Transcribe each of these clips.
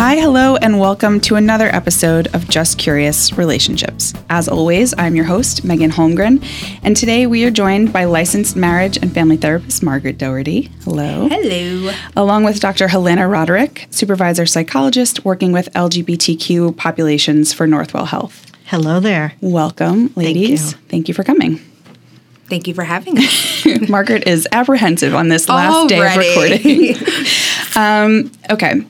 Hi, hello, and welcome to another episode of Just Curious Relationships. As always, I'm your host, Meghan Holmgren, and today we are joined by licensed marriage and family therapist Margaret Doherty. Hello. Hello. Along with Dr. Helena Roderick, supervisor psychologist working with LGBTQ populations for Northwell Health. Hello there. Welcome, ladies. you. Thank you for coming. Thank you for having us. Margaret is apprehensive on this last day of recording. um, okay.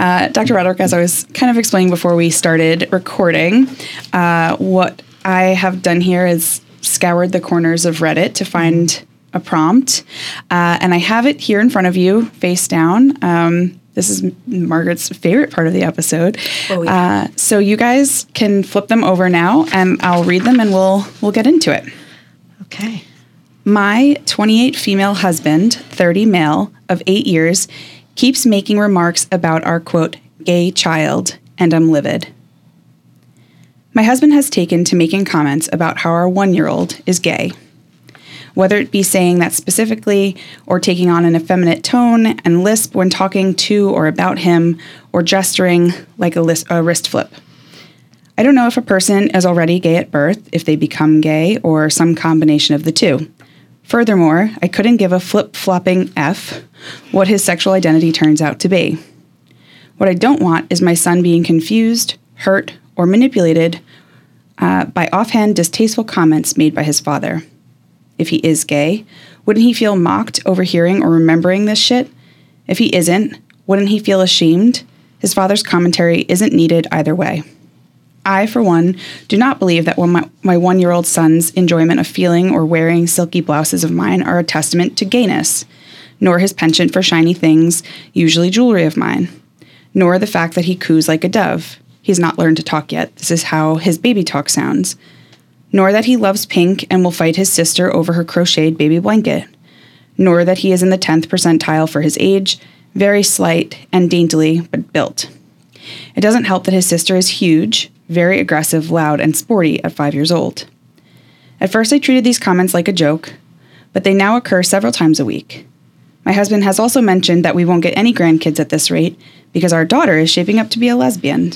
Uh, Dr. Roderick, as I was kind of explaining before we started recording, uh, what I have done here is scoured the corners of Reddit to find a prompt. Uh, and I have it here in front of you, face down. Um, this is Margaret's favorite part of the episode. Oh, yeah. uh, so you guys can flip them over now, and I'll read them, and we'll we'll get into it. Okay. My 28 female husband, 30 male, of eight years, keeps making remarks about our quote, gay child, and I'm livid. My husband has taken to making comments about how our one year old is gay. Whether it be saying that specifically, or taking on an effeminate tone and lisp when talking to or about him, or gesturing like a, a wrist flip. I don't know if a person is already gay at birth, if they become gay, or some combination of the two. Furthermore, I couldn't give a flip flopping F what his sexual identity turns out to be. What I don't want is my son being confused, hurt, or manipulated uh, by offhand distasteful comments made by his father. If he is gay, wouldn't he feel mocked overhearing or remembering this shit? If he isn't, wouldn't he feel ashamed? His father's commentary isn't needed either way. I, for one, do not believe that my, my one year old son's enjoyment of feeling or wearing silky blouses of mine are a testament to gayness, nor his penchant for shiny things, usually jewelry of mine, nor the fact that he coos like a dove. He's not learned to talk yet. This is how his baby talk sounds. Nor that he loves pink and will fight his sister over her crocheted baby blanket. Nor that he is in the 10th percentile for his age, very slight and daintily, but built. It doesn't help that his sister is huge, very aggressive, loud, and sporty at five years old. At first, I treated these comments like a joke, but they now occur several times a week. My husband has also mentioned that we won't get any grandkids at this rate because our daughter is shaping up to be a lesbian.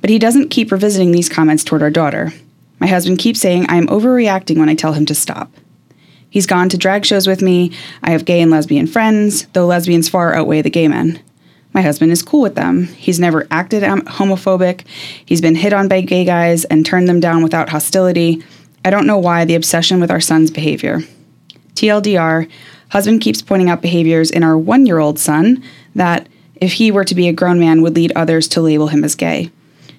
But he doesn't keep revisiting these comments toward our daughter. My husband keeps saying I am overreacting when I tell him to stop. He's gone to drag shows with me. I have gay and lesbian friends, though lesbians far outweigh the gay men. My husband is cool with them. He's never acted homophobic. He's been hit on by gay guys and turned them down without hostility. I don't know why the obsession with our son's behavior. TLDR, husband keeps pointing out behaviors in our one year old son that, if he were to be a grown man, would lead others to label him as gay.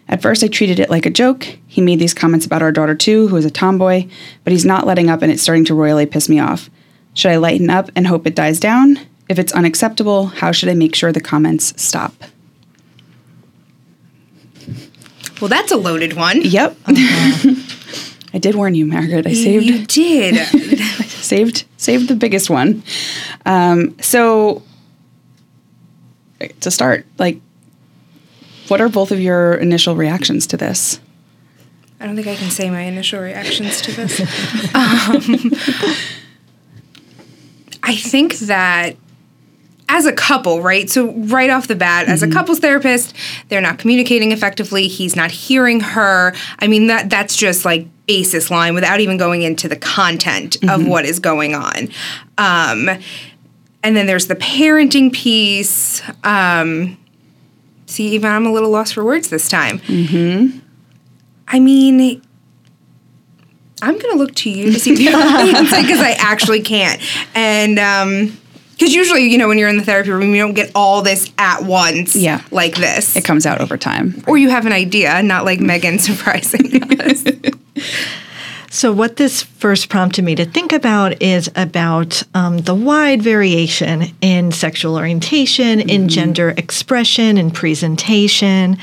At first, I treated it like a joke. He made these comments about our daughter, too, who is a tomboy, but he's not letting up and it's starting to royally piss me off. Should I lighten up and hope it dies down? If it's unacceptable, how should I make sure the comments stop? well, that's a loaded one. Yep. Uh-huh. I did warn you, Margaret. I saved You did. saved saved the biggest one. Um, so to start, like, what are both of your initial reactions to this? I don't think I can say my initial reactions to this. um, I think that as a couple, right? So, right off the bat, as a couples therapist, they're not communicating effectively. He's not hearing her. I mean, that that's just like basis line without even going into the content of what is going on. Um, and then there's the parenting piece. Um, see, even I'm a little lost for words this time. I mean, I'm gonna look to you to see if you have an answer because I actually can't. And um, because usually, you know, when you're in the therapy room, you don't get all this at once, Yeah. like this, It comes out over time. or you have an idea, not like Meghan surprising us. So, what this first prompted me to think about is about um, the wide variation in sexual orientation, in gender expression, and presentation,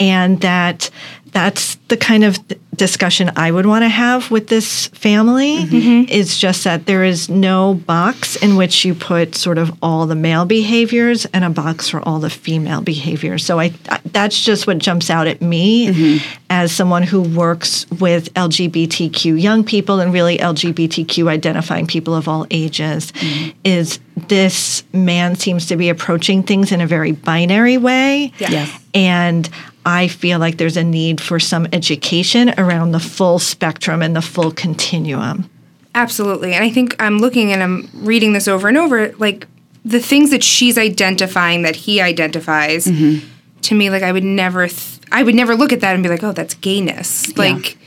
and that that's the kind of discussion I would want to have with this family. Mm-hmm. Is just that there is no box in which you put sort of all the male behaviors and a box for all the female behaviors. So I, that's just what jumps out at me Mm-hmm. as someone who works with LGBTQ young people and really LGBTQ identifying people of all ages. Mm-hmm. Is this man seems to be approaching things in a very binary way. Yeah. Yes. And I feel like there's a need for some education around the full spectrum and the full continuum. Absolutely. And I think I'm looking and I'm reading this over and over, like the things that she's identifying that he identifies mm-hmm. to me, like I would never, th- I would never look at that and be like, oh, that's gayness. Like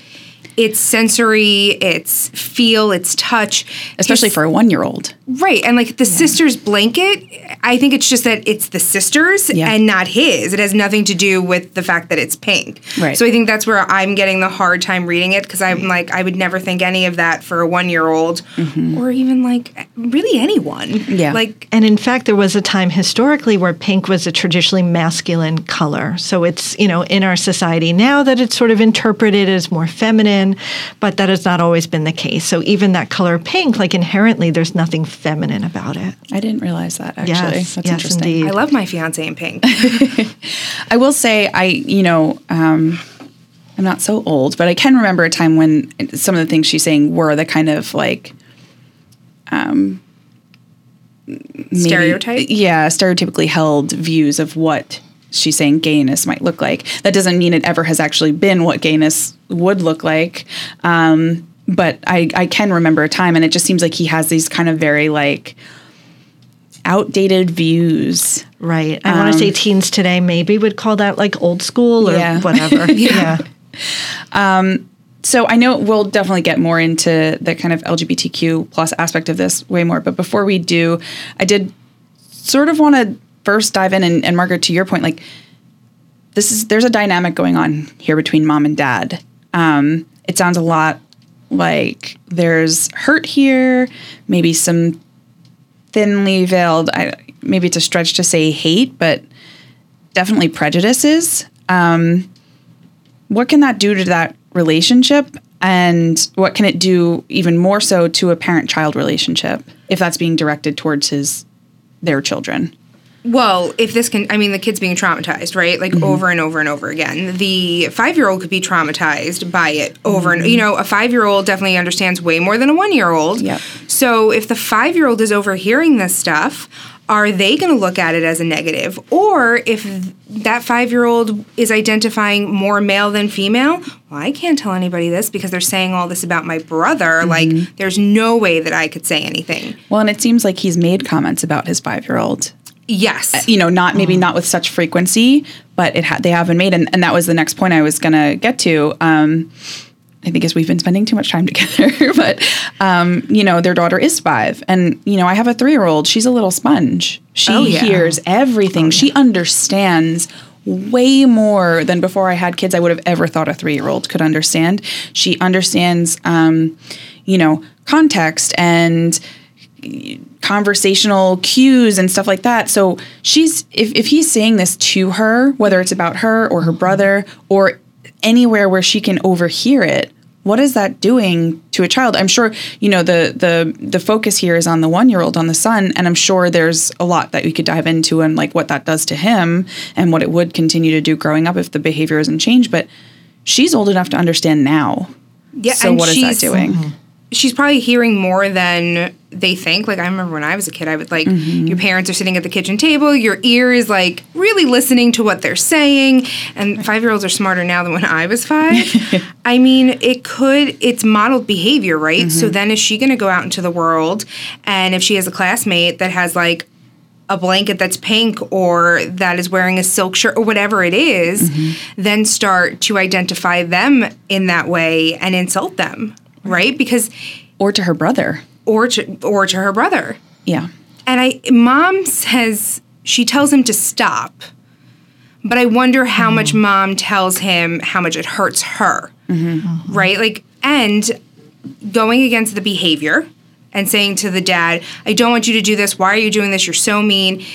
it's sensory, it's feel, it's touch. Especially Just- for a one year old. Right. And like the sister's blanket, I think it's just that it's the sister's Yeah. and not his. It has nothing to do with the fact that it's pink. Right. So I think that's where I'm getting the hard time reading it because I'm like, I would never think any of that for a one year old mm-hmm. or even like really anyone. Yeah. Like, And in fact, there was a time historically where pink was a traditionally masculine color. So it's, you know, in our society now that it's sort of interpreted as more feminine, but that has not always been the case. So even that color pink, like inherently, there's nothing feminine about it. I didn't realize that actually. Yes, That's yes, interesting. indeed. I love my fiance in pink. I will say, I, you know, um, I'm not so old, but I can remember a time when some of the things she's saying were the kind of like, um, maybe- Stereotype? Yeah, stereotypically held views of what she's saying gayness might look like. That doesn't mean it ever has actually been what gayness would look like. Um, but I, I can remember a time, and it just seems like he has these kind of very like outdated views. Right. I want to say teens today maybe would call that like old school or Yeah. whatever. yeah. so I know we'll definitely get more into the kind of LGBTQ plus aspect of this way more. But before we do, I did sort of want to first dive in and, and Margaret, to your point, like this is there's a dynamic going on here between mom and dad. Um, it sounds a lot like there's hurt here, maybe some thinly veiled. I, maybe it's a stretch to say hate, but definitely prejudices. Um, what can that do to that relationship and what can it do even more so to a parent child relationship if that's being directed towards his their children Well, if this can, I mean, the kid's being traumatized, right? Like mm-hmm. over and over and over again. The five year old could be traumatized by it over and, you know, a five year old definitely understands way more than a one year old. Yep. So if the five year old is overhearing this stuff, are they going to look at it as a negative? Or if that five year old is identifying more male than female, well, I can't tell anybody this because they're saying all this about my brother. Mm-hmm. Like, there's no way that I could say anything. well and it seems like he's made comments about his five-year-old Yes. you know not maybe not with such frequency but it ha- they have been made and, and that was the next point i was going to get to um, I think as we've been spending too much time together, but um, you know, their daughter is five, and you know, I have a three-year-old. She's a little sponge. She Oh, yeah. hears everything. She understands way more than before I had kids. I would have ever thought a three-year-old could understand. She understands, um, you know, context and conversational cues and stuff like that. So she's if, if he's saying this to her, whether it's about her or her brother or anywhere where she can overhear it, what is that doing to a child? I'm sure, you know, the the the focus here is on the one year old, on the son, and I'm sure there's a lot that we could dive into and like what that does to him and what it would continue to do growing up if the behavior isn't changed. But she's old enough to understand now. Yeah, So and what is that she's- doing? Mm-hmm. She's probably hearing more than they think. Like I remember when I was a kid, I would like Mm-hmm. your parents are sitting at the kitchen table, your ear is like really listening to what they're saying. And five year olds are smarter now than when I was five. I mean, it could it's modeled behavior, right? Mm-hmm. So then is she gonna go out into the world and if she has a classmate that has like a blanket that's pink or that is wearing a silk shirt or whatever it is, Mm-hmm. then start to identify them in that way and insult them, right? Because Or to her brother. or to or to her brother. Yeah. And I mom says she tells him to stop. But I wonder how much mm-hmm. mom tells him how much it hurts her. Mm-hmm. Right? Like and going against the behavior and saying to the dad, I don't want you to do this. Why are you doing this? You're so mean.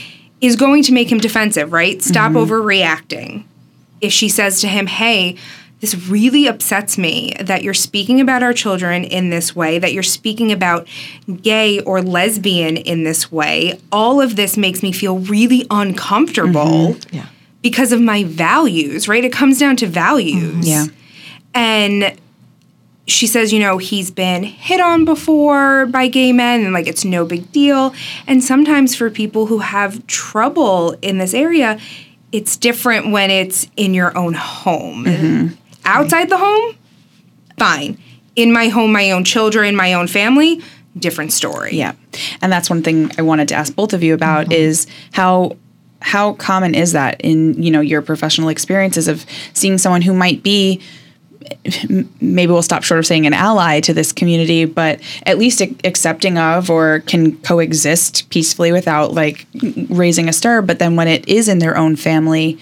Is going to make him defensive, right? Stop mm-hmm. overreacting. If she says to him, Hey, this really upsets me that you're speaking about our children in this way, that you're speaking about gay or lesbian in this way. All of this makes me feel really uncomfortable mm-hmm. Yeah. because of my values, right? It comes down to values. Yeah. And she says, you know, he's been hit on before by gay men and like it's no big deal. And sometimes for people who have trouble in this area, it's different when it's in your own home. Mm-hmm. Outside the home, fine. In my home, my own children, my own family, different story. Yeah. And that's one thing I wanted to ask both of you about Mm-hmm. is how how common is that in, you know, your professional experiences of seeing someone who might be maybe we'll stop short of saying an ally to this community, but at least accepting of or can coexist peacefully without like raising a stir. But then when it is in their own family,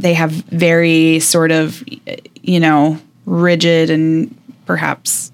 they have very sort of, you know, rigid and perhaps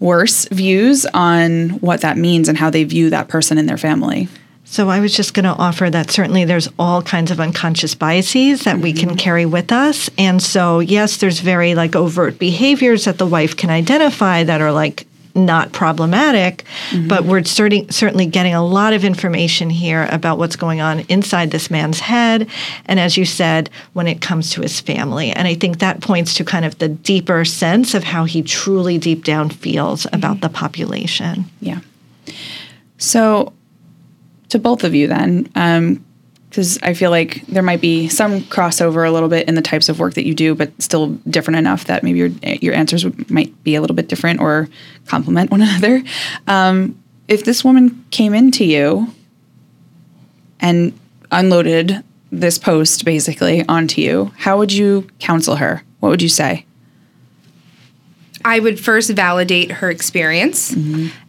worse views on what that means and how they view that person in their family. So I was just going to offer that certainly there's all kinds of unconscious biases that we can mm-hmm. carry with us. And so yes, there's very like overt behaviors that the wife can identify that are like not problematic, mm-hmm. but we're certain, certainly getting a lot of information here about what's going on inside this man's head. And as you said, when it comes to his family. And I think that points to kind of the deeper sense of how he truly deep down feels mm-hmm. about the population. Yeah. So, to both of you, then, um, because I feel like there might be some crossover a little bit in the types of work that you do, but still different enough that maybe your your answers would, might be a little bit different or complement one another. Um, if this woman came into you and unloaded this post basically onto you, how would you counsel her? What would you say? I would first validate her experience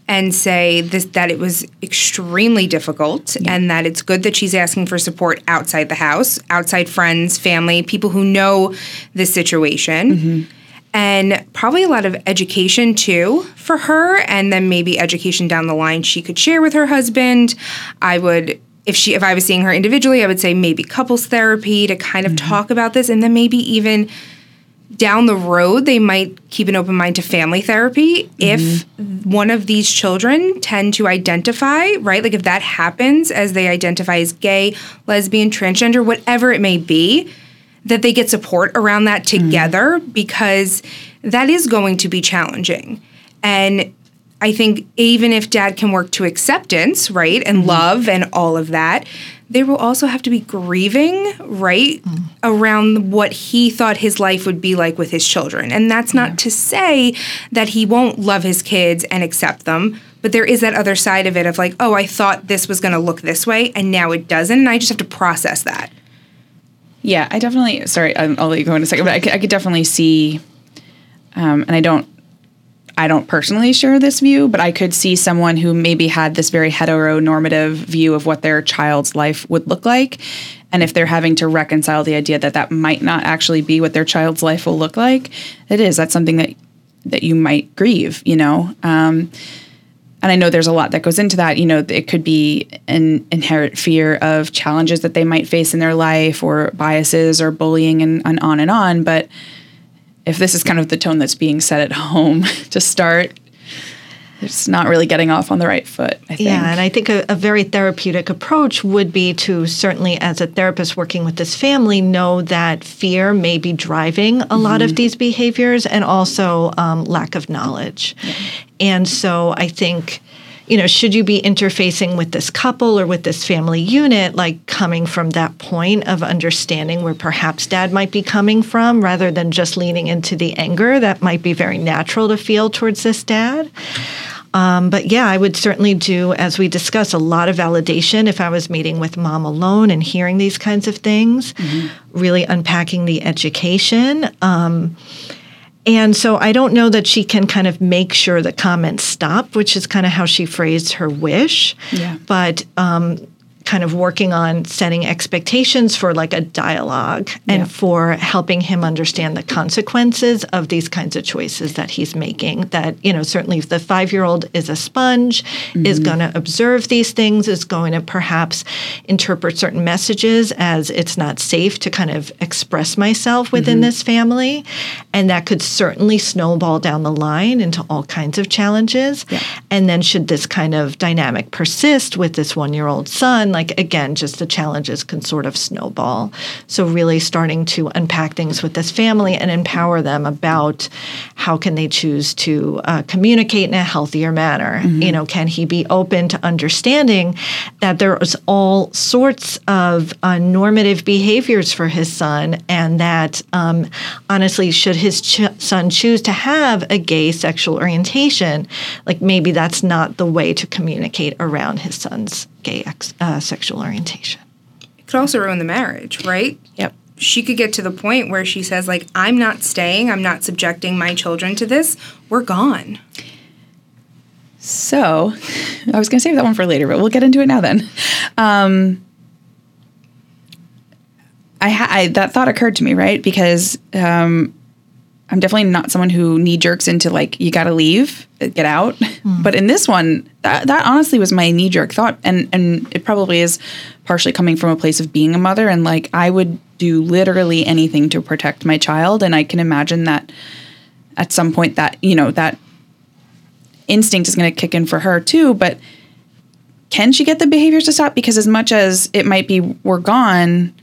and say this, that it was extremely difficult and that it's good that she's asking for support outside the house, outside friends, family, people who know the situation. Mm-hmm. And probably a lot of education too for her, and then maybe education down the line she could share with her husband. I would if she if I was seeing her individually, I would say maybe couples therapy to kind of mm-hmm. talk about this and then maybe even down the road they might keep an open mind to family therapy if mm-hmm. one of these children tend to identify right? Like if that happens as they identify as gay lesbian transgender whatever it may be that they get support around that mm-hmm. together because that is going to be challenging. And I think even if dad can work to acceptance, right, and love and all of that, there will also have to be grieving, right, around what he thought his life would be like with his children. And that's not to say that he won't love his kids and accept them, but there is that other side of it of like, oh, I thought this was going to look this way and now it doesn't. And I just have to process that. Yeah, I definitely. Sorry, I'll I'll let you go in a second, but I could, I could definitely see, um, and I don't, I don't personally share this view, but I could see someone who maybe had this very heteronormative view of what their child's life would look like, and if they're having to reconcile the idea that that might not actually be what their child's life will look like, it is. That's something that that you might grieve. You know. Um, and I know there's a lot that goes into that. You know, it could be an inherent fear of challenges that they might face in their life or biases or bullying and, and on and on. But if this is kind of the tone that's being set at home to start, it's not really getting off on the right foot, I think. Yeah, and I think a, a very therapeutic approach would be to certainly, as a therapist working with this family, know that fear may be driving a lot of these behaviors and also um, lack of knowledge. And so I think. You know, should you be interfacing with this couple or with this family unit, like coming from that point of understanding where perhaps dad might be coming from, rather than just leaning into the anger that might be very natural to feel towards this dad? Um, but yeah, I would certainly do, as we discussed, a lot of validation if I was meeting with mom alone and hearing these kinds of things, really unpacking the education. Um, and so I don't know that she can kind of make sure the comments stop, which is kind of how she phrased her wish. Yeah. But um, kind of working on setting expectations for like a dialogue and Yeah. for helping him understand the consequences of these kinds of choices that he's making that you know certainly if the 5-year-old is a sponge is mm-hmm. going to observe these things is going to perhaps interpret certain messages as it's not safe to kind of express myself within mm-hmm. this family. And that could certainly snowball down the line into all kinds of challenges. And then should this kind of dynamic persist with this 1-year-old son like again just the challenges can sort of snowball. So really starting to unpack things with this family and empower them about how can they choose to uh, communicate in a healthier manner. You know can he be open to understanding that there's all sorts of uh, normative behaviors for his son and that um, honestly should his ch- son choose to have a gay sexual orientation like maybe that's not the way to communicate around his son's gay ex- uh, sexual orientation It could also ruin the marriage, right? Yep. She could get to the point where she says, like, I'm not staying, I'm not subjecting my children to this. We're gone. So, I was going to save that one for later, but we'll get into it now then. Um, I, ha- I that thought occurred to me, right? Because um, I'm definitely not someone who knee jerks into like you got to leave, uh, get out. But in this one, that that honestly was my knee jerk thought, and and it probably is partially coming from a place of being a mother, and like I would do literally anything to protect my child, and I can imagine that at some point that you know that instinct is going to kick in for her too. But can she get the behaviors to stop? Because as much as it might be we're gone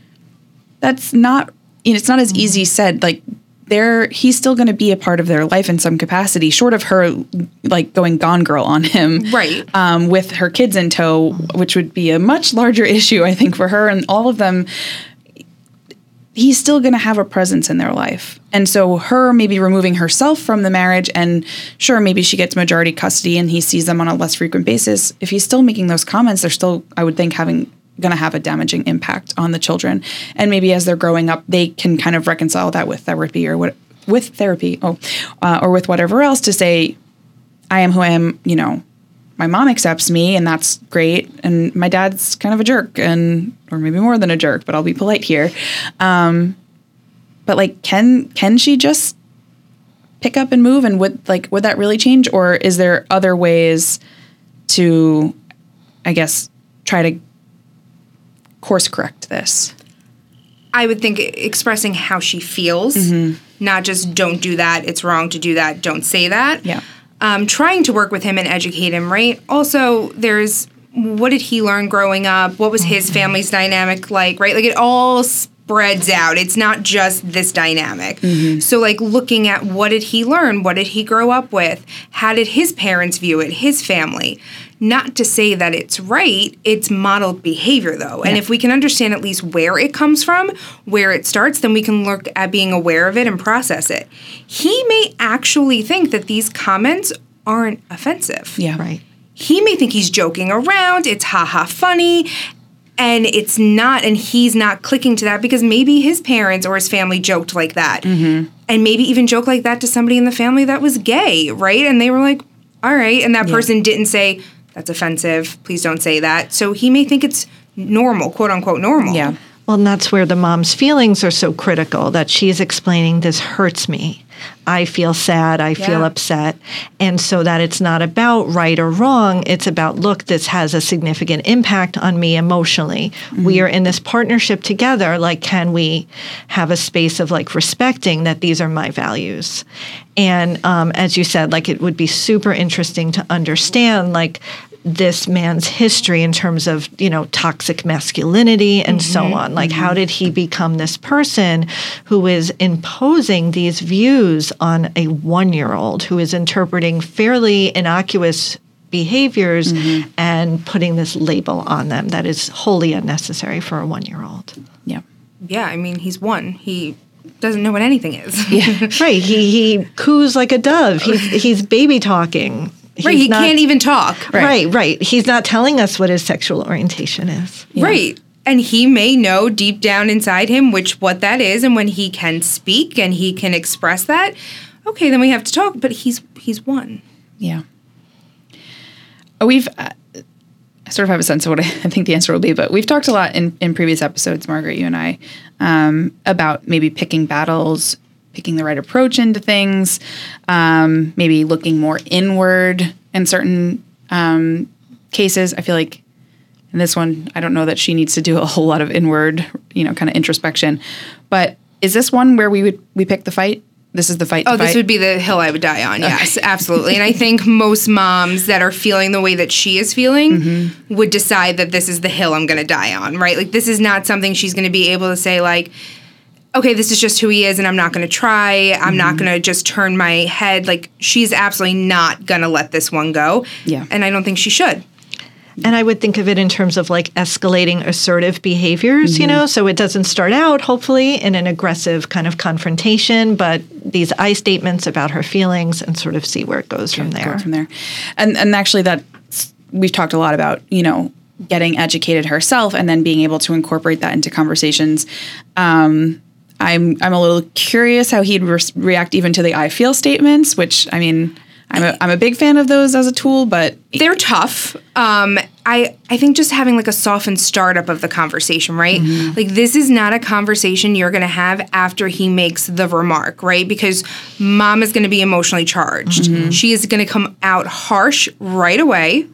that's not you know, it's not as easy said like there he's still going to be a part of their life in some capacity short of her like going gone girl on him Right. um, with her kids in tow which would be a much larger issue i think for her and all of them he's still going to have a presence in their life. And so her maybe removing herself from the marriage and sure maybe she gets majority custody and he sees them on a less frequent basis. If he's still making those comments, they're still I would think having going to have a damaging impact on the children. And maybe as they're growing up, they can kind of reconcile that with therapy or what with therapy, oh, uh, or with whatever else to say I am who I am, you know, my mom accepts me and that's great and my dad's kind of a jerk and or maybe more than a jerk but i'll be polite here um, but like can can she just pick up and move and would like would that really change or is there other ways to i guess try to course correct this I would think expressing how she feels, mm-hmm. not just don't do that, it's wrong to do that, don't say that. Yeah. Um, trying to work with him and educate him, right? Also, there's what did he learn growing up? What was his mm-hmm. family's dynamic like, right? Like it all spreads out. It's not just this dynamic. Mm-hmm. So, like looking at what did he learn? What did he grow up with? How did his parents view it? His family. Not to say that it's right, it's modeled behavior though. And if we can understand at least where it comes from, where it starts, then we can look at being aware of it and process it. He may actually think that these comments aren't offensive. yeah right He may think he's joking around, it's haha funny, and it's not, and he's not clicking to that because maybe his parents or his family joked like that. Mm-hmm. And maybe even joked like that to somebody in the family that was gay, right? And they were like, all right. And that person didn't say, that's offensive, please don't say that. So he may think it's normal, quote unquote normal. yeah Well, and that's where the mom's feelings are so critical that she's explaining this hurts me. I feel sad, I feel upset. And so that it's not about right or wrong, it's about look, this has a significant impact on me emotionally. We are in this partnership together. Like, can we have a space of like respecting that these are my values? And um, as you said, like, it would be super interesting to understand, like, this man's history in terms of you know toxic masculinity and so mm-hmm. on? Like how mm-hmm. did he become this person who is imposing these views on a 1-year-old who is interpreting fairly innocuous behaviors mm-hmm. and putting this label on them that is wholly unnecessary for a 1-year-old yeah Yeah, I mean, he's one. He doesn't know what anything is. yeah. right. He he coos like a dove. He's he's baby talking right, he not- can't even talk. right right he's not telling us what his sexual orientation is Right. And he may know deep down inside him which what that is and when he can speak and he can express that, okay, then we have to talk, but he's he's one. Yeah. We've uh, sort of have a sense of what I, I think the answer will be, but we've talked a lot in, in previous episodes, Margaret, you and I, um, about maybe picking battles, picking the right approach into things, um, maybe looking more inward in certain um, cases. I feel like in this one, I don't know that she needs to do a whole lot of inward, you know, kind of introspection. But is this one where we would we pick the fight? This is the fight. Oh, to this would be the hill I would die on. Yes, absolutely. And I think most moms that are feeling the way that she is feeling Mm-hmm. would decide that this is the hill I'm going to die on, right? Like this is not something she's going to be able to say like okay, this is just who he is and I'm not going to try. I'm not Mm-hmm. going to just turn my head like she's absolutely not going to let this one go. Yeah. And I don't think she should. And I would think of it in terms of like escalating assertive behaviors, you know, so it doesn't start out, hopefully, in an aggressive kind of confrontation, but these I statements about her feelings and sort of see where it goes from go there. from there. And and actually that we've talked a lot about, you know, getting educated herself and then being able to incorporate that into conversations. Um, I'm I'm a little curious how he'd re- react even to the I feel statements, which I mean, I'm a, I'm a big fan of those as a tool, but they're tough. Um, I I think just having like a softened startup of the conversation, right? Like this is not a conversation you're going to have after he makes the remark, right? Because mom is going to be emotionally charged. She is going to come out harsh right away.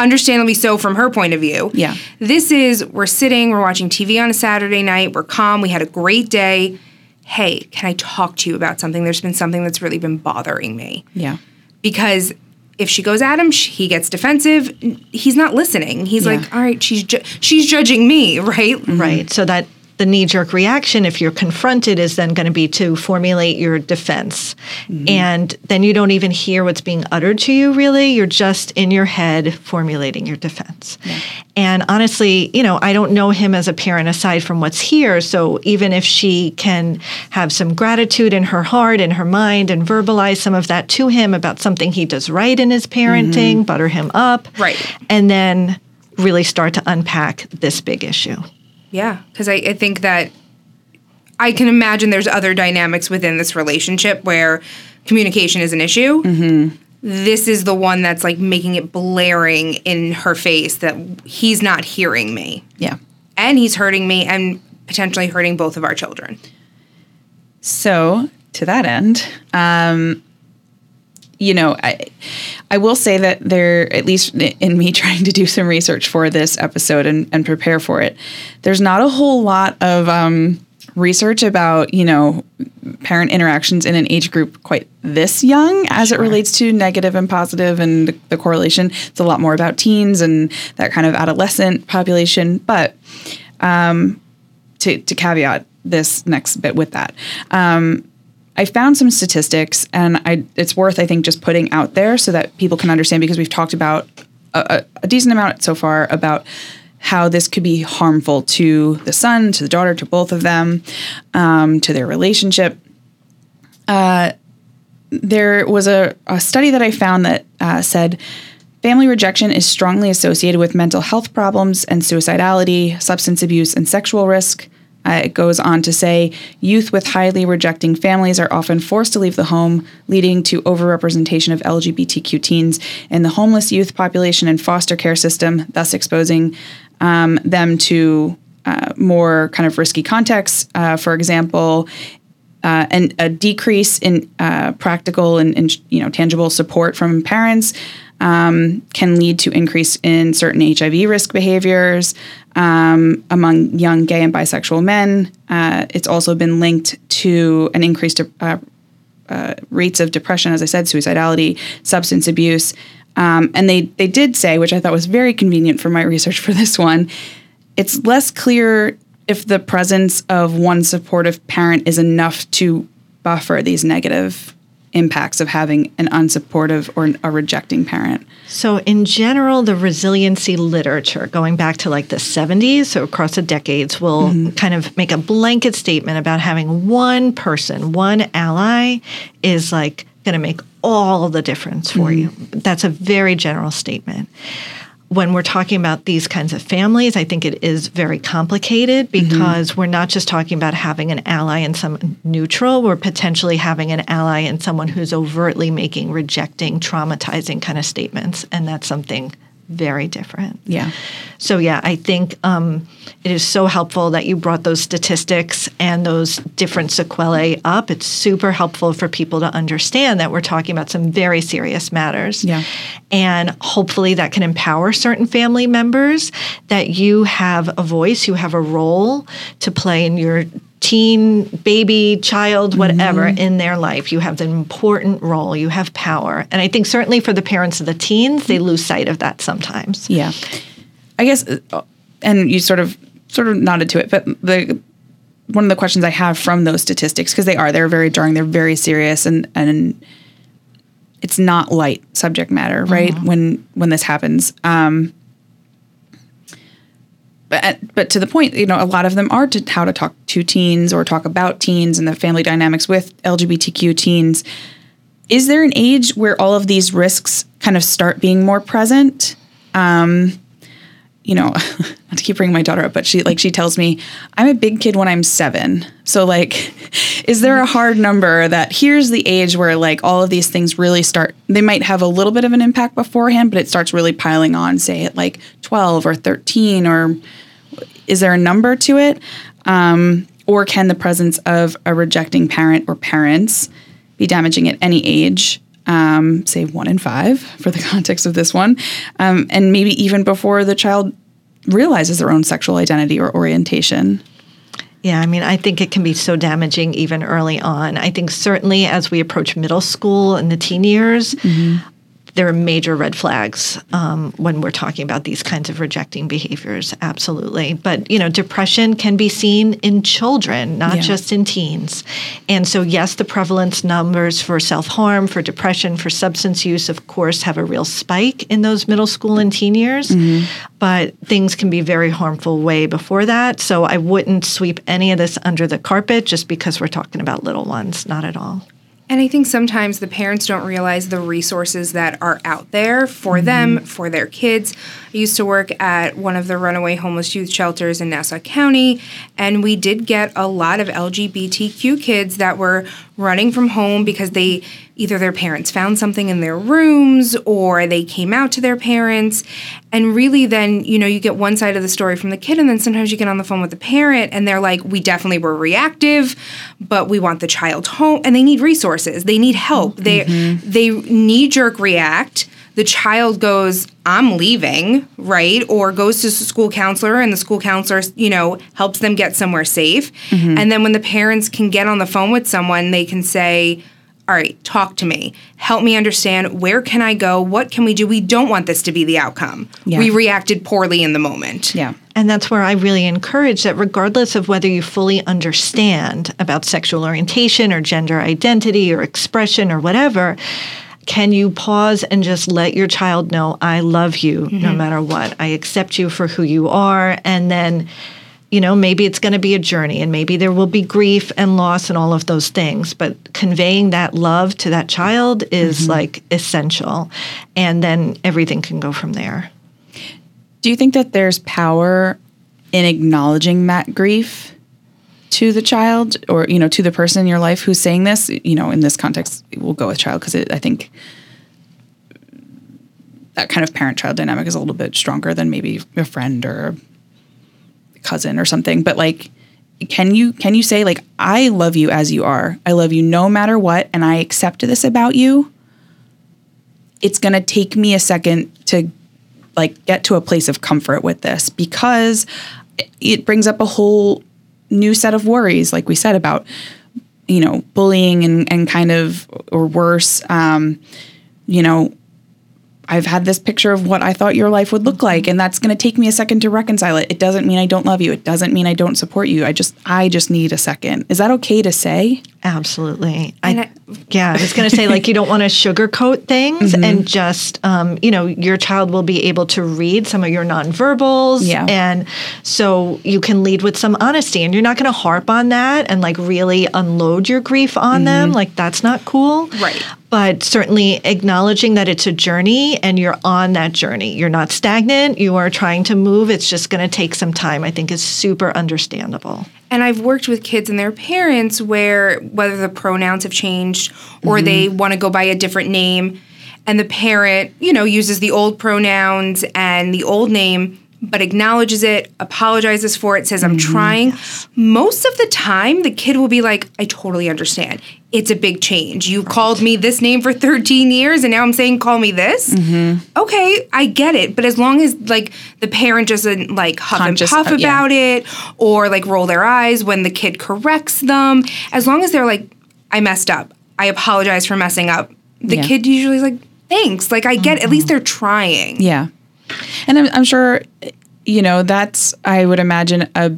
Understandably so from her point of view. Yeah. This is we're sitting, we're watching TV on a Saturday night, we're calm, we had a great day. Hey, can I talk to you about something? There's been something that's really been bothering me yeah. because if she goes at him, sh- he gets defensive. He's not listening. He's Yeah. like, "All right, she's ju- she's judging me, right?" Right. So that the knee jerk reaction, if you're confronted, is then going to be to formulate your defense. Mm-hmm. And then you don't even hear what's being uttered to you, really. You're just in your head formulating your defense. And honestly, you know, I don't know him as a parent aside from what's here. So even if she can have some gratitude in her heart and her mind and verbalize some of that to him about something he does right in his parenting, mm-hmm. butter him up. Right. And then really start to unpack this big issue. Yeah, because I, I think that I can imagine there's other dynamics within this relationship where communication is an issue. Mm-hmm. This is the one that's like making it blaring in her face that he's not hearing me, Yeah. and he's hurting me, and potentially hurting both of our children. So to that end, um, you know, I I will say that there, at least in me trying to do some research for this episode and, and prepare for it, there's not a whole lot of um, research about you know parent interactions in an age group quite this young as it relates to negative and positive and the, the correlation. It's a lot more about teens and that kind of adolescent population, but to, to caveat this next bit with that. Um, I found some statistics, and I, it's worth, I think, just putting out there so that people can understand because we've talked about a, a, decent amount so far about how this could be harmful to the son, to the daughter, to both of them, um, to their relationship. Uh, there was a, a study that I found that uh, said family rejection is strongly associated with mental health problems and suicidality, substance abuse, and sexual risk. Uh, it goes on to say youth with highly rejecting families are often forced to leave the home, leading to overrepresentation of LGBTQ teens in the homeless youth population and foster care system, thus exposing um, them to uh, more kind of risky contexts. Uh, for example, uh, and a decrease in uh, practical and, and you know tangible support from parents um, can lead to increase in certain HIV risk behaviors um, among young gay and bisexual men. Uh, it's also been linked to an increased uh, uh, rates of depression, as I said, suicidality, substance abuse. Um, and they they did say, which I thought was very convenient for my research for this one, it's less clear if the presence of one supportive parent is enough to buffer these negative impacts of having an unsupportive or a rejecting parent. So, in general, the resiliency literature, going back to like the 70s, so across the decades, will mm-hmm. kind of make a blanket statement about having one person, one ally is like going to make all the difference for mm-hmm. you. That's a very general statement. When we're talking about these kinds of families, I think it is very complicated mm-hmm. because we're not just talking about having an ally and someone neutral, we're potentially having an ally and someone who's overtly making rejecting, traumatizing kind of statements. And that's something very different. Yeah. So, yeah, I think um, it is so helpful that you brought those statistics and those different sequelae up. It's super helpful for people to understand that we're talking about some very serious matters. Yeah. And hopefully that can empower certain family members that you have a voice, you have a role to play in your teen, baby, child, whatever in their life. You have an important role, you have power. And I think certainly for the parents of the teens, they lose sight of that sometimes. Yeah. I guess, uh, and you sort of sort of nodded to it, but the one of the questions I have from those statistics because they are they're very jarring, they're very serious, and and it's not light subject matter, right? When when this happens, um, but but to the point, you know, a lot of them are to how to talk to teens or talk about teens and the family dynamics with LGBTQ teens. Is there an age where all of these risks kind of start being more present? Um, you know, not to keep bringing my daughter up, but she like she tells me I'm a big kid when I'm seven. So like, is there a hard number that here's the age where like all of these things really start? They might have a little bit of an impact beforehand, but it starts really piling on. Say at like 12 or 13, or is there a number to it? Um, or can the presence of a rejecting parent or parents be damaging at any age? Um, say one in five for the context of this one, um, and maybe even before the child realizes their own sexual identity or orientation. Yeah, I mean, I think it can be so damaging even early on. I think certainly as we approach middle school and the teen years, there are major red flags um, when we're talking about these kinds of rejecting behaviors. Absolutely, but you know, depression can be seen in children, not Yeah. just in teens. And so, yes, the prevalence numbers for self harm, for depression, for substance use, of course, have a real spike in those middle school and teen years. But things can be very harmful way before that. So I wouldn't sweep any of this under the carpet just because we're talking about little ones. Not at all. And I think sometimes the parents don't realize the resources that are out there for mm-hmm. them, for their kids. I used to work at one of the runaway homeless youth shelters in Nassau County, and we did get a lot of LGBTQ kids that were running from home because they either their parents found something in their rooms or they came out to their parents. And really, then, you know, you get one side of the story from the kid, and then sometimes you get on the phone with the parent and they're like, we definitely were reactive, but we want the child home. And they need resources, they need help. They, mm-hmm. they knee jerk react. The child goes, I'm leaving, right? Or goes to s- school counselor and the school counselor, you know, helps them get somewhere safe. Mm-hmm. And then when the parents can get on the phone with someone, they can say, all right, talk to me. Help me understand where can I go? What can we do? We don't want this to be the outcome. Yeah. We reacted poorly in the moment. Yeah. And that's where I really encourage that regardless of whether you fully understand about sexual orientation or gender identity or expression or whatever, can you pause and just let your child know, I love you no mm-hmm. matter what? I accept you for who you are. And then, you know, maybe it's going to be a journey and maybe there will be grief and loss and all of those things. But conveying that love to that child is mm-hmm. like essential. And then everything can go from there. Do you think that there's power in acknowledging that grief to the child or, you know, to the person in your life who's saying this? You know, in this context, we'll go with child because I think that kind of parent child dynamic is a little bit stronger than maybe a friend or a cousin or something. But like, can you can you say like I love you as you are. I love you no matter what and I accept this about you. It's going to take me a second to like get to a place of comfort with this because it brings up a whole new set of worries like we said about you know bullying and, and kind of or worse um, you know i've had this picture of what i thought your life would look like and that's going to take me a second to reconcile it it doesn't mean i don't love you it doesn't mean i don't support you i just i just need a second is that okay to say Absolutely. I, I- yeah, I was going to say, like, you don't want to sugarcoat things Mm-hmm. and just, um, you know, your child will be able to read some of your nonverbals. Yeah. And so you can lead with some honesty and you're not going to harp on that and, like, really unload your grief on Mm-hmm. them. Like, that's not cool. Right. But certainly acknowledging that it's a journey and you're on that journey. You're not stagnant. You are trying to move. It's just going to take some time, I think is super understandable. And I've worked with kids and their parents where whether the pronouns have changed or mm-hmm. they want to go by a different name. and the parent, you know, uses the old pronouns and the old name, but acknowledges it, apologizes for it, says, I'm mm-hmm. trying, most of the time the kid will be like, I totally understand. It's a big change. You called me this name for 13 years and now I'm saying call me this. Okay, I get it. But as long as like the parent doesn't like huff Conscious- and puff uh, yeah. about it or like roll their eyes when the kid corrects them, as long as they're like, I messed up. I apologize for messing up. The Yeah. kid usually is like, thanks. Like I get at least they're trying. Yeah. And I'm, I'm sure, you know, that's, I would imagine, a,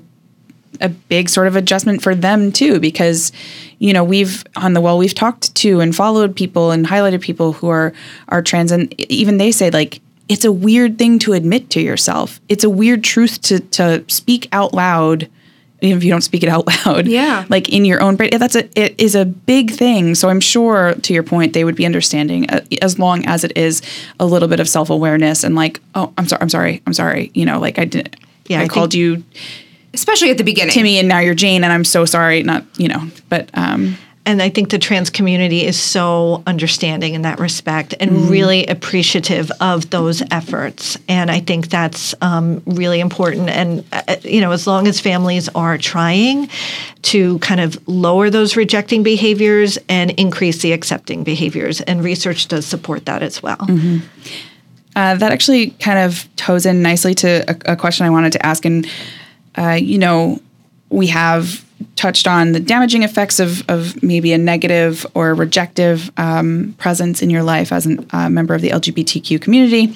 a big sort of adjustment for them too, because, you know, we've on the well, we've talked to and followed people and highlighted people who are, are trans. And even they say, like, it's a weird thing to admit to yourself. It's a weird truth to, to speak out loud. Even if you don't speak it out loud, Yeah. like in your own brain, that's a it is a big thing. So I'm sure, to your point, they would be understanding uh, as long as it is a little bit of self awareness and like, oh, I'm sorry, I'm sorry, I'm sorry. You know, like I did, Yeah, I, I called you Especially at the beginning. Timmy, and now you're Jane, and I'm so sorry. Not you know, but um, And I think the trans community is so understanding in that respect and really appreciative of those efforts. And I think that's um, really important. And, uh, you know, as long as families are trying to kind of lower those rejecting behaviors and increase the accepting behaviors, and research does support that as well. Uh, that actually kind of toes in nicely to a, a question I wanted to ask. And, uh, you know, we have touched on the damaging effects of, of maybe a negative or rejective um, presence in your life as a uh, member of the LGBTQ community.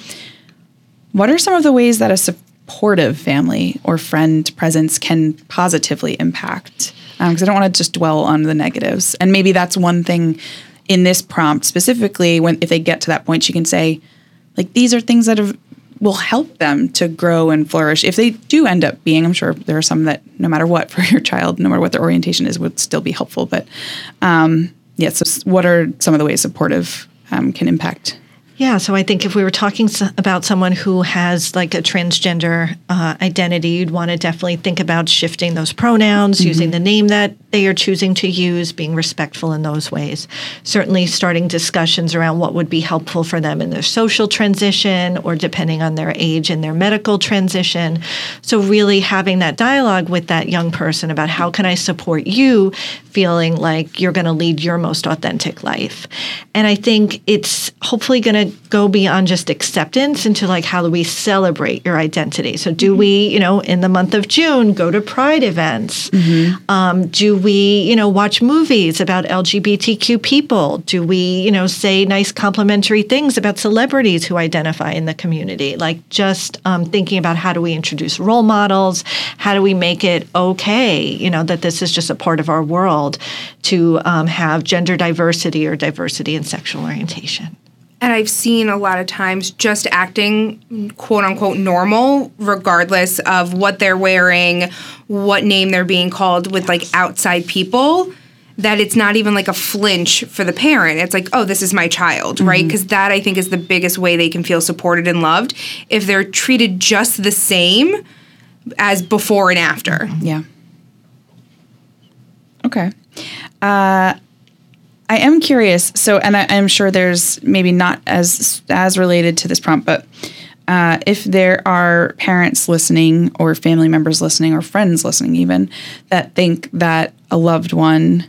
What are some of the ways that a supportive family or friend presence can positively impact? Because I don't want to just dwell on the negatives. And maybe that's one thing in this prompt specifically. When if they get to that point, she can say, like these are things that have, will help them to grow and flourish. If they do end up being i'm sure there are some that no matter what for your child no matter what their orientation is would still be helpful. But um, yeah so what are some of the ways supportive um, can impact Yeah, so I think if we were talking about someone who has like a transgender uh, identity, you'd want to definitely think about shifting those pronouns, using the name that they are choosing to use, being respectful in those ways. Certainly, starting discussions around what would be helpful for them in their social transition or depending on their age and their medical transition. So, really having that dialogue with that young person about how can I support you feeling like you're going to lead your most authentic life. And I think it's hopefully going to go beyond just acceptance into like how do we celebrate your identity. So do we, you know, in the month of June go to pride events? Um, do we, you know, watch movies about LGBTQ people? Do we, you know, say nice complimentary things about celebrities who identify in the community? Like just um, thinking about how do we introduce role models? How do we make it okay, you know, that this is just a part of our world to um, have gender diversity or diversity in sexual orientation? And I've seen a lot of times just acting quote unquote normal, regardless of what they're wearing, what name they're being called with like outside people, that it's not even like a flinch for the parent. It's like, oh, this is my child, right? Because that I think is the biggest way they can feel supported and loved if they're treated just the same as before and after. Yeah. Okay. Uh, I am curious. So, and I, I'm sure there's maybe not as as related to this prompt, but uh, if there are parents listening, or family members listening, or friends listening, even that think that a loved one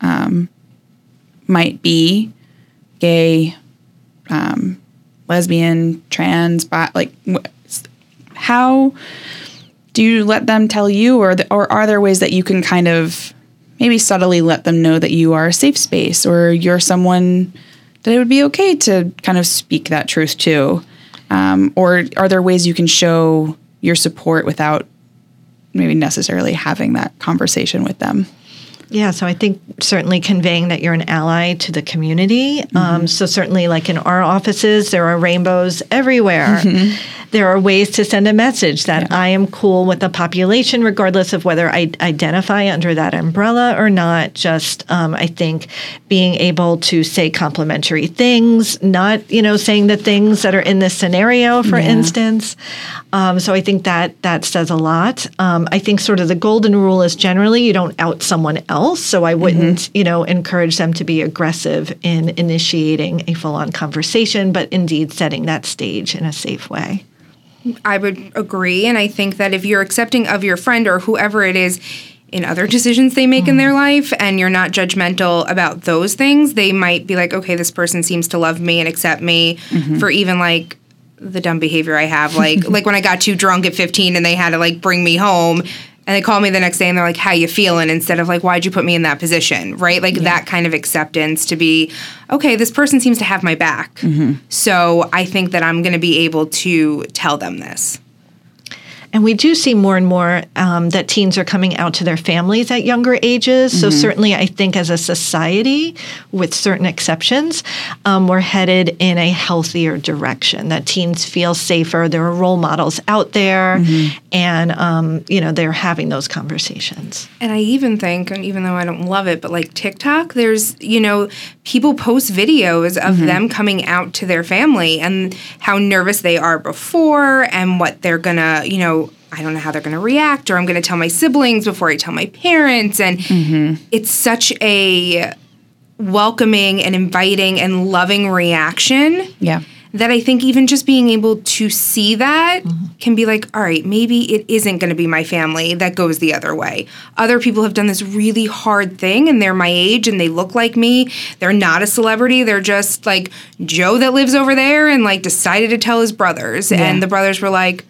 um, might be gay, um, lesbian, trans, bi- like how do you let them tell you or the, or are there ways that you can kind of maybe subtly let them know that you are a safe space or you're someone that it would be okay to kind of speak that truth to. Um, or are there ways you can show your support without maybe necessarily having that conversation with them? Yeah, so I think certainly conveying that you're an ally to the community. Um, so certainly, like in our offices, there are rainbows everywhere, there are ways to send a message that I am cool with the population, regardless of whether I identify under that umbrella or not. Just, um, I think, being able to say complimentary things, not, you know, saying the things that are in this scenario, for Yeah. instance. Um, so I think that that says a lot. Um, I think sort of the golden rule is generally you don't out someone else. So I wouldn't, you know, encourage them to be aggressive in initiating a full-on conversation, but indeed setting that stage in a safe way. I would agree. And I think that if you're accepting of your friend or whoever it is in other decisions they make in their mm. life and you're not judgmental about those things, they might be like, okay, this person seems to love me and accept me mm-hmm. for even like the dumb behavior I have. Like like when I got too drunk at 15 and they had to like bring me home and they call me the next day and they're like, how you feeling? Instead of like, why'd you put me in that position? Right? Like that kind of acceptance to be, okay, this person seems to have my back. Mm-hmm. So I think that I'm going to be able to tell them this. And we do see more and more um, that teens are coming out to their families at younger ages. So, certainly, I think as a society, with certain exceptions, um, we're headed in a healthier direction. That teens feel safer. There are role models out there, and, um, you know, they're having those conversations. And I even think, and even though I don't love it, but like TikTok, there's, you know, people post videos of mm-hmm. them coming out to their family and how nervous they are before and what they're gonna, you know, I don't know how they're gonna react, or I'm gonna tell my siblings before I tell my parents. And mm-hmm. it's such a welcoming and inviting and loving reaction Yeah. That I think even just being able to see that can be like, all right, maybe it isn't going to be my family that goes the other way. Other people have done this really hard thing and they're my age and they look like me. They're not a celebrity. They're just like Joe that lives over there and like decided to tell his brothers. And the brothers were like,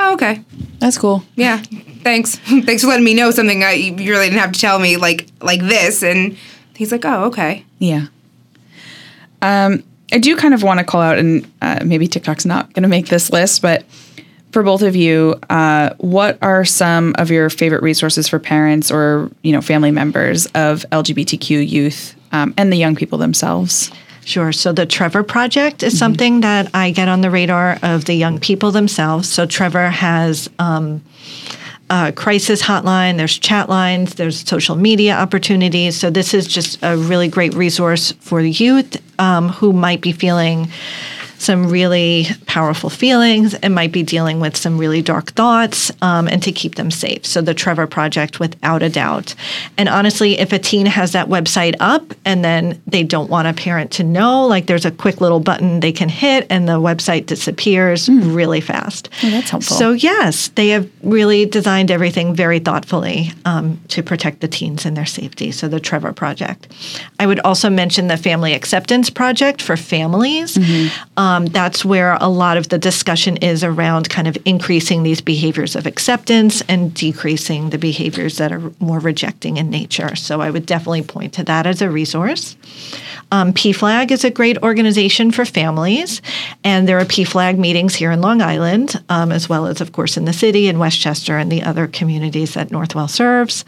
oh, okay. That's cool. Yeah. Thanks. Thanks for letting me know something I, you really didn't have to tell me like like this. And he's like, oh, okay. Yeah. Um, I do kind of want to call out, and uh, maybe TikTok's not going to make this list, but for both of you, uh, what are some of your favorite resources for parents or you know family members of LGBTQ youth um, and the young people themselves? Sure. So the Trevor Project is something that I get on the radar of the young people themselves. So Trevor has um, a crisis hotline, there's chat lines, there's social media opportunities. So this is just a really great resource for the youth um, who might be feeling some really powerful feelings and might be dealing with some really dark thoughts um, and to keep them safe. So, the Trevor Project, without a doubt. And honestly, if a teen has that website up and then they don't want a parent to know, like there's a quick little button they can hit and the website disappears really fast. Oh, that's helpful. So, yes, they have really designed everything very thoughtfully um, to protect the teens and their safety. So, the Trevor Project. I would also mention the Family Acceptance Project for families. Um, that's where a lot of the discussion is around kind of increasing these behaviors of acceptance and decreasing the behaviors that are more rejecting in nature. So, I would definitely point to that as a resource. Um, PFLAG is a great organization for families, and there are PFLAG meetings here in Long Island, um, as well as, of course, in the city and Westchester and the other communities that Northwell serves.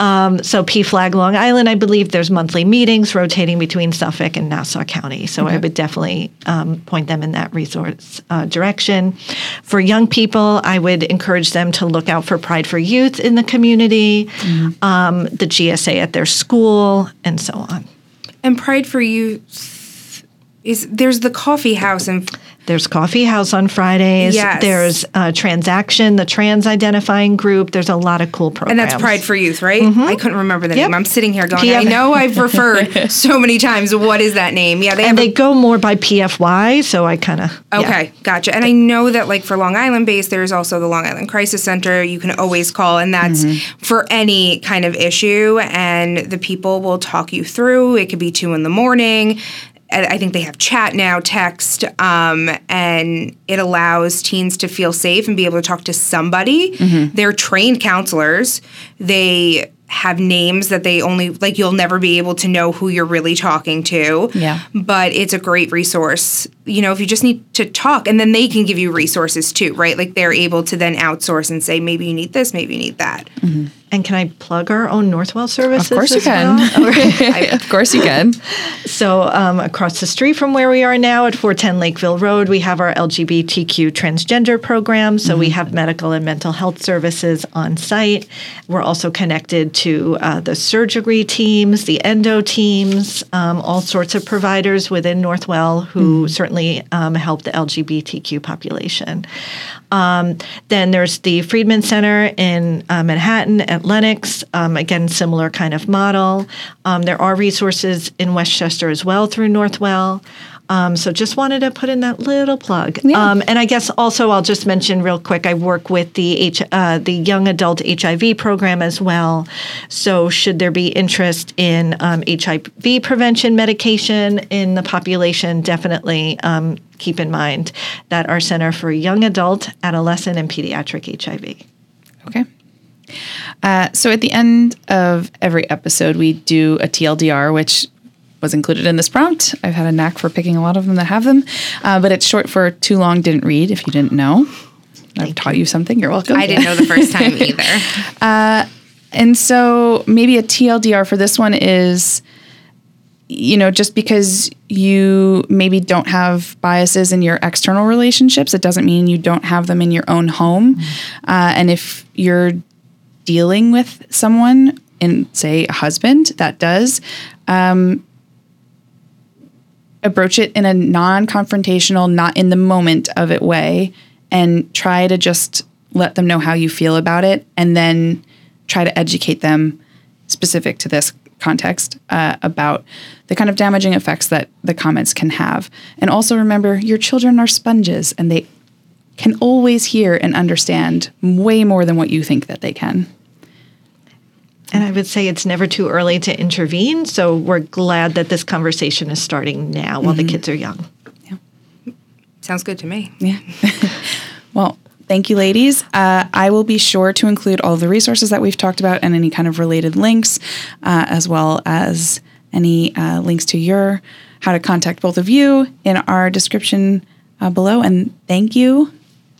Um, so, PFLAG Long Island, I believe there's monthly meetings rotating between Suffolk and Nassau County. So, I would definitely um, point them in that resource uh, direction. For young people, I would encourage them to look out for Pride for Youth in the community, um, the GSA at their school, and so on. And Pride for Youth is there's the coffee house and There's Coffee House on Fridays. Yes. There's uh, Transaction, the trans identifying group. There's a lot of cool programs. and that's Pride for Youth, right? I couldn't remember the Yep. name. I'm sitting here going, PF I know I've referred so many times. What is that name? Yeah, they And a- they go more by PFY, so I kind of. Okay, gotcha. And I know that like for Long Island base, there's also the Long Island Crisis Center. You can always call, and that's for any kind of issue. And the people will talk you through. It could be two in the morning. I think they have chat now, text, um, and it allows teens to feel safe and be able to talk to somebody. They're trained counselors. They have names that they only like you'll never be able to know who you're really talking to Yeah. but it's a great resource you know, if you just need to talk, and then they can give you resources too, right? Like they're able to then outsource and say, maybe you need this, maybe you need that. And can I plug our own Northwell services? Of course you can. well? of course you can. So, um, across the street from where we are now at 410 Lakeville Road, we have our LGBTQ transgender program. So, we have medical and mental health services on site. We're also connected to uh, the surgery teams, the endo teams, um, all sorts of providers within Northwell who certainly um, help the LGBTQ population. Um, then there's the Friedman Center in uh, Manhattan at Lenox. Um, again, similar kind of model. Um, there are resources in Westchester as well through Northwell. Um, so just wanted to put in that little plug. Yeah. Um, and I guess also I'll just mention real quick. I work with the H, uh, the young adult HIV program as well. So should there be interest in um, HIV prevention medication in the population, definitely um, keep in mind that our Center for Young Adult, Adolescent, and Pediatric HIV. Okay. Uh, so at the end of every episode, we do a TLDR, which was included in this prompt. I've had a knack for picking a lot of them that have them, uh, but it's short for too long didn't read. If you didn't know, I've taught you something. You're welcome. I didn't know the first time either. And so maybe a TLDR for this one is, you know, just because you maybe don't have biases in your external relationships, it doesn't mean you don't have them in your own home. Uh, and if you're dealing with someone, in say a husband, that does, um, approach it in a non-confrontational, not in the moment of it way, and try to just let them know how you feel about it, and then try to educate them specific to this context uh, about the kind of damaging effects that the comments can have. And also remember, your children are sponges, and they can always hear and understand way more than what you think that they can. And I would say it's never too early to intervene. So we're glad that this conversation is starting now while the kids are young. Yeah. Sounds good to me. Yeah. well, thank you, ladies. Uh, I will be sure to include all the resources that we've talked about and any kind of related links, uh, as well as any uh, links to your how to contact both of you in our description uh, below. And thank you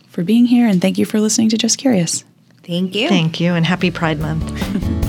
for being here, and thank you for listening to Just Curious. Thank you. Thank you and happy Pride Month.